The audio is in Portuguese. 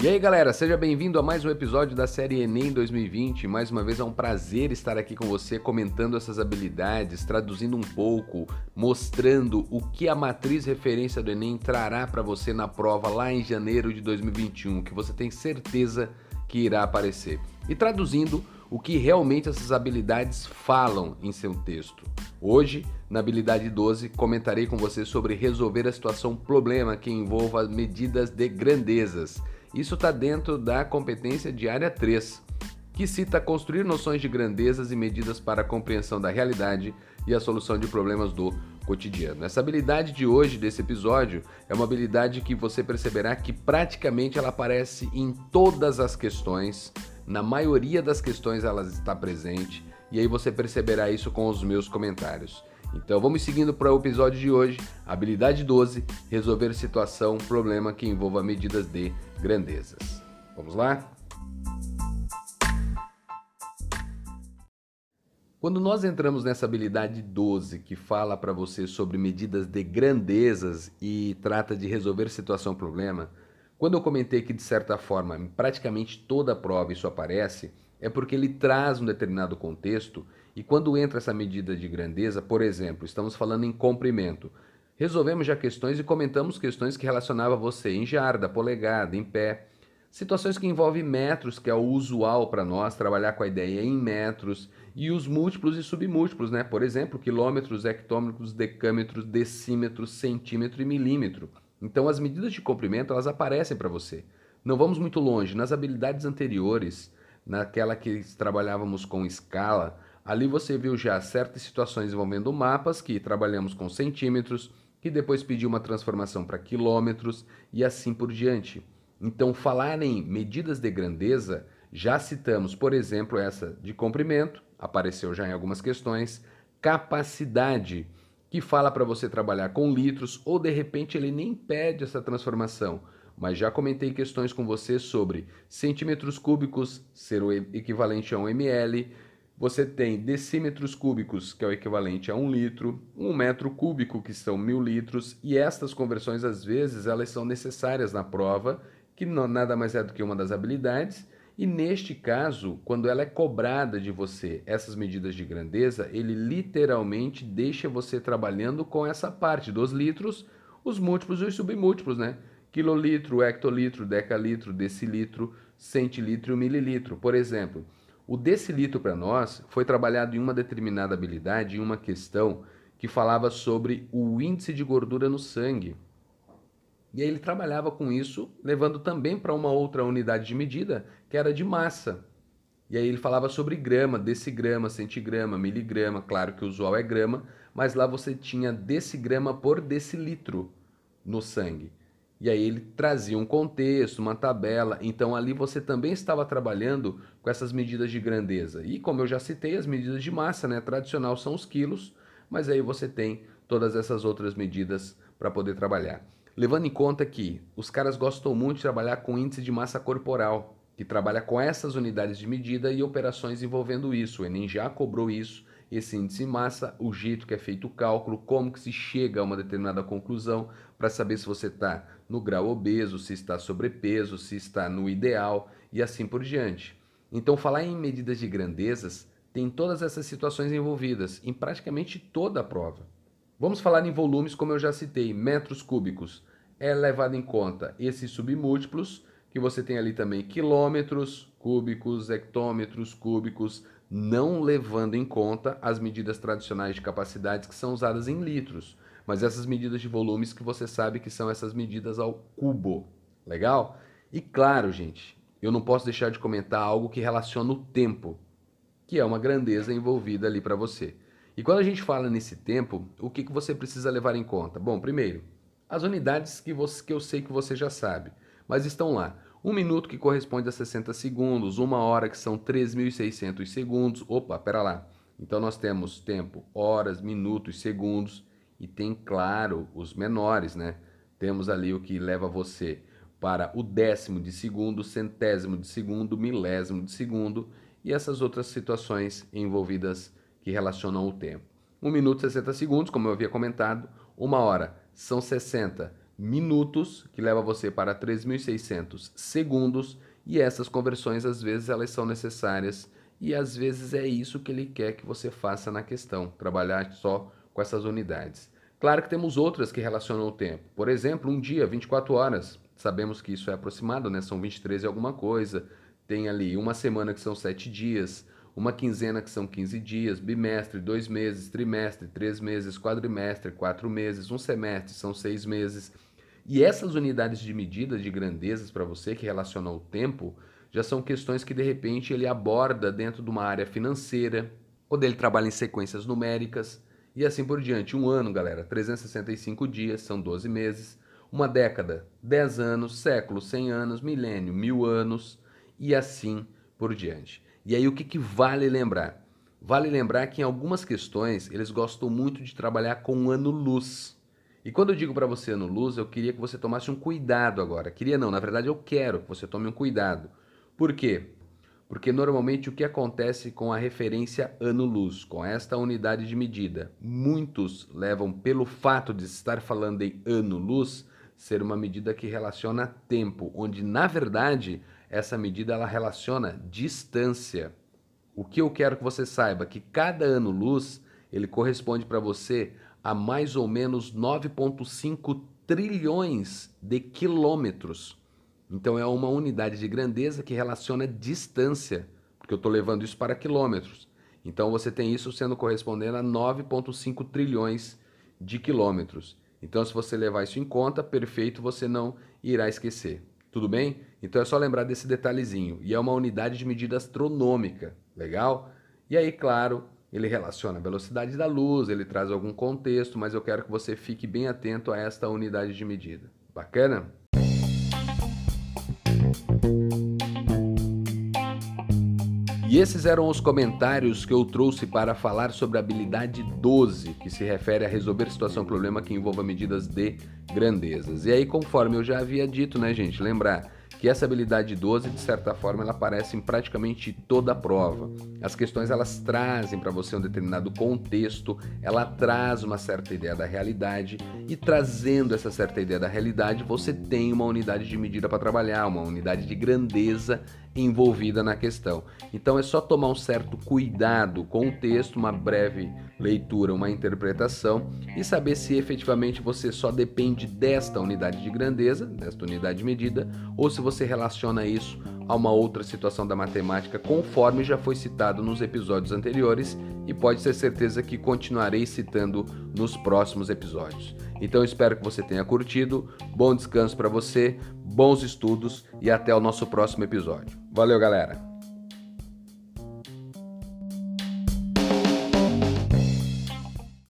E aí galera, seja bem-vindo a mais um episódio da série Enem 2020. Mais uma vez é um prazer estar aqui com você comentando essas habilidades, traduzindo um pouco, mostrando o que a matriz referência do Enem trará para você na prova lá em janeiro de 2021, que você tem certeza que irá aparecer. E traduzindo o que realmente essas habilidades falam em seu texto. Hoje, na habilidade 12, comentarei com você sobre resolver a situação problema que envolva medidas de grandezas. Isso está dentro da competência de área 3, que cita construir noções de grandezas e medidas para a compreensão da realidade e a solução de problemas do cotidiano. Essa habilidade de hoje, desse episódio, é uma habilidade que você perceberá que praticamente ela aparece em todas as questões, na maioria das questões ela está presente, e aí você perceberá isso com os meus comentários. Então vamos seguindo para o episódio de hoje, habilidade 12, resolver situação, problema que envolva medidas de grandezas. Vamos lá? Quando nós entramos nessa habilidade 12 que fala para você sobre medidas de grandezas e trata de resolver situação problema, quando eu comentei que de certa forma em praticamente toda prova isso aparece, é porque ele traz um determinado contexto e quando entra essa medida de grandeza, por exemplo, estamos falando em comprimento, resolvemos já questões e comentamos questões que relacionavam você em jarda, polegada, em pé, situações que envolvem metros, que é o usual para nós trabalhar com a ideia em metros, e os múltiplos e submúltiplos, né? Por exemplo, quilômetros, hectômetros, decâmetros, decímetros, centímetro e milímetro. Então as medidas de comprimento elas aparecem para você. Não vamos muito longe. Nas habilidades anteriores, naquela que trabalhávamos com escala, ali você viu já certas situações envolvendo mapas que trabalhamos com centímetros, que depois pediu uma transformação para quilômetros e assim por diante. Então, falar em medidas de grandeza, já citamos, por exemplo, essa de comprimento, apareceu já em algumas questões, capacidade, que fala para você trabalhar com litros, ou de repente ele nem pede essa transformação mas já comentei questões com você sobre centímetros cúbicos ser o equivalente a um ml, você tem decímetros cúbicos, que é o equivalente a um litro, um metro cúbico, que são mil litros, e estas conversões, às vezes, elas são necessárias na prova, que não, nada mais é do que uma das habilidades, e neste caso, quando ela é cobrada de você essas medidas de grandeza, ele literalmente deixa você trabalhando com essa parte dos litros, os múltiplos e os submúltiplos, né? quilolitro, hectolitro, decalitro, decilitro, centilitro e mililitro. Por exemplo, o decilitro para nós foi trabalhado em uma determinada habilidade, em uma questão que falava sobre o índice de gordura no sangue. E aí ele trabalhava com isso, levando também para uma outra unidade de medida, que era de massa. E aí ele falava sobre grama, decigrama, centigrama, miligrama, claro que o usual é grama, mas lá você tinha decigrama por decilitro no sangue. E aí ele trazia um contexto, uma tabela. Então ali você também estava trabalhando com essas medidas de grandeza. E como eu já citei, as medidas de massa, né? Tradicional são os quilos, mas aí você tem todas essas outras medidas para poder trabalhar. Levando em conta que os caras gostam muito de trabalhar com índice de massa corporal, que trabalha com essas unidades de medida e operações envolvendo isso. O Enem já cobrou isso esse índice de massa, o jeito que é feito o cálculo, como que se chega a uma determinada conclusão para saber se você está no grau obeso, se está sobrepeso, se está no ideal e assim por diante. Então, falar em medidas de grandezas tem todas essas situações envolvidas em praticamente toda a prova. Vamos falar em volumes, como eu já citei, metros cúbicos. É levado em conta esses submúltiplos, que você tem ali também quilômetros cúbicos, hectômetros cúbicos, não levando em conta as medidas tradicionais de capacidades que são usadas em litros, mas essas medidas de volumes que você sabe que são essas medidas ao cubo. Legal? E claro, gente, eu não posso deixar de comentar algo que relaciona o tempo, que é uma grandeza envolvida ali para você. E quando a gente fala nesse tempo, o que, que você precisa levar em conta? Bom, primeiro, as unidades que, você, que eu sei que você já sabe, mas estão lá. Um minuto que corresponde a 60 segundos, uma hora que são 3.600 segundos. Opa, pera lá. Então nós temos tempo, horas, minutos, segundos e tem, claro, os menores, né? Temos ali o que leva você para o décimo de segundo, centésimo de segundo, milésimo de segundo e essas outras situações envolvidas que relacionam o tempo. Um minuto 60 segundos, como eu havia comentado, uma hora são 60 minutos, que leva você para 3.600 segundos, e essas conversões às vezes elas são necessárias e às vezes é isso que ele quer que você faça na questão, trabalhar só com essas unidades. Claro que temos outras que relacionam o tempo. Por exemplo, um dia, 24 horas. Sabemos que isso é aproximado, né? São 23 e alguma coisa. Tem ali uma semana que são 7 dias, uma quinzena que são 15 dias, bimestre, dois meses, trimestre, três meses, quadrimestre, quatro meses, um semestre, são seis meses. E essas unidades de medida de grandezas para você que relacionam o tempo já são questões que de repente ele aborda dentro de uma área financeira, ou ele trabalha em sequências numéricas e assim por diante. Um ano, galera, 365 dias, são 12 meses. Uma década, 10 anos, século, 100 anos, milênio, mil anos e assim por diante. E aí o que, que vale lembrar? Vale lembrar que em algumas questões eles gostam muito de trabalhar com ano-luz. E quando eu digo para você ano-luz, eu queria que você tomasse um cuidado agora. Queria não, na verdade eu quero que você tome um cuidado. Por quê? Porque normalmente o que acontece com a referência ano-luz, com esta unidade de medida, muitos levam pelo fato de estar falando em ano-luz ser uma medida que relaciona tempo, onde na verdade essa medida ela relaciona distância. O que eu quero que você saiba que cada ano-luz ele corresponde para você a mais ou menos 9,5 trilhões de quilômetros. Então é uma unidade de grandeza que relaciona distância, porque eu estou levando isso para quilômetros. Então você tem isso sendo correspondendo a 9,5 trilhões de quilômetros. Então, se você levar isso em conta, perfeito, você não irá esquecer. Tudo bem? Então é só lembrar desse detalhezinho. E é uma unidade de medida astronômica, legal? E aí, claro, ele relaciona a velocidade da luz, ele traz algum contexto, mas eu quero que você fique bem atento a esta unidade de medida. Bacana? E esses eram os comentários que eu trouxe para falar sobre a habilidade 12, que se refere a resolver situação problema que envolva medidas de grandezas. E aí, conforme eu já havia dito, né, gente, lembrar que essa habilidade 12, de certa forma, ela aparece em praticamente toda a prova. As questões elas trazem para você um determinado contexto, ela traz uma certa ideia da realidade e trazendo essa certa ideia da realidade, você tem uma unidade de medida para trabalhar, uma unidade de grandeza envolvida na questão. Então é só tomar um certo cuidado com o texto, uma breve leitura, uma interpretação e saber se efetivamente você só depende desta unidade de grandeza, desta unidade de medida, ou se você relaciona isso a uma outra situação da matemática, conforme já foi citado nos episódios anteriores e pode ter certeza que continuarei citando nos próximos episódios. Então espero que você tenha curtido. Bom descanso para você, bons estudos e até o nosso próximo episódio. Valeu, galera!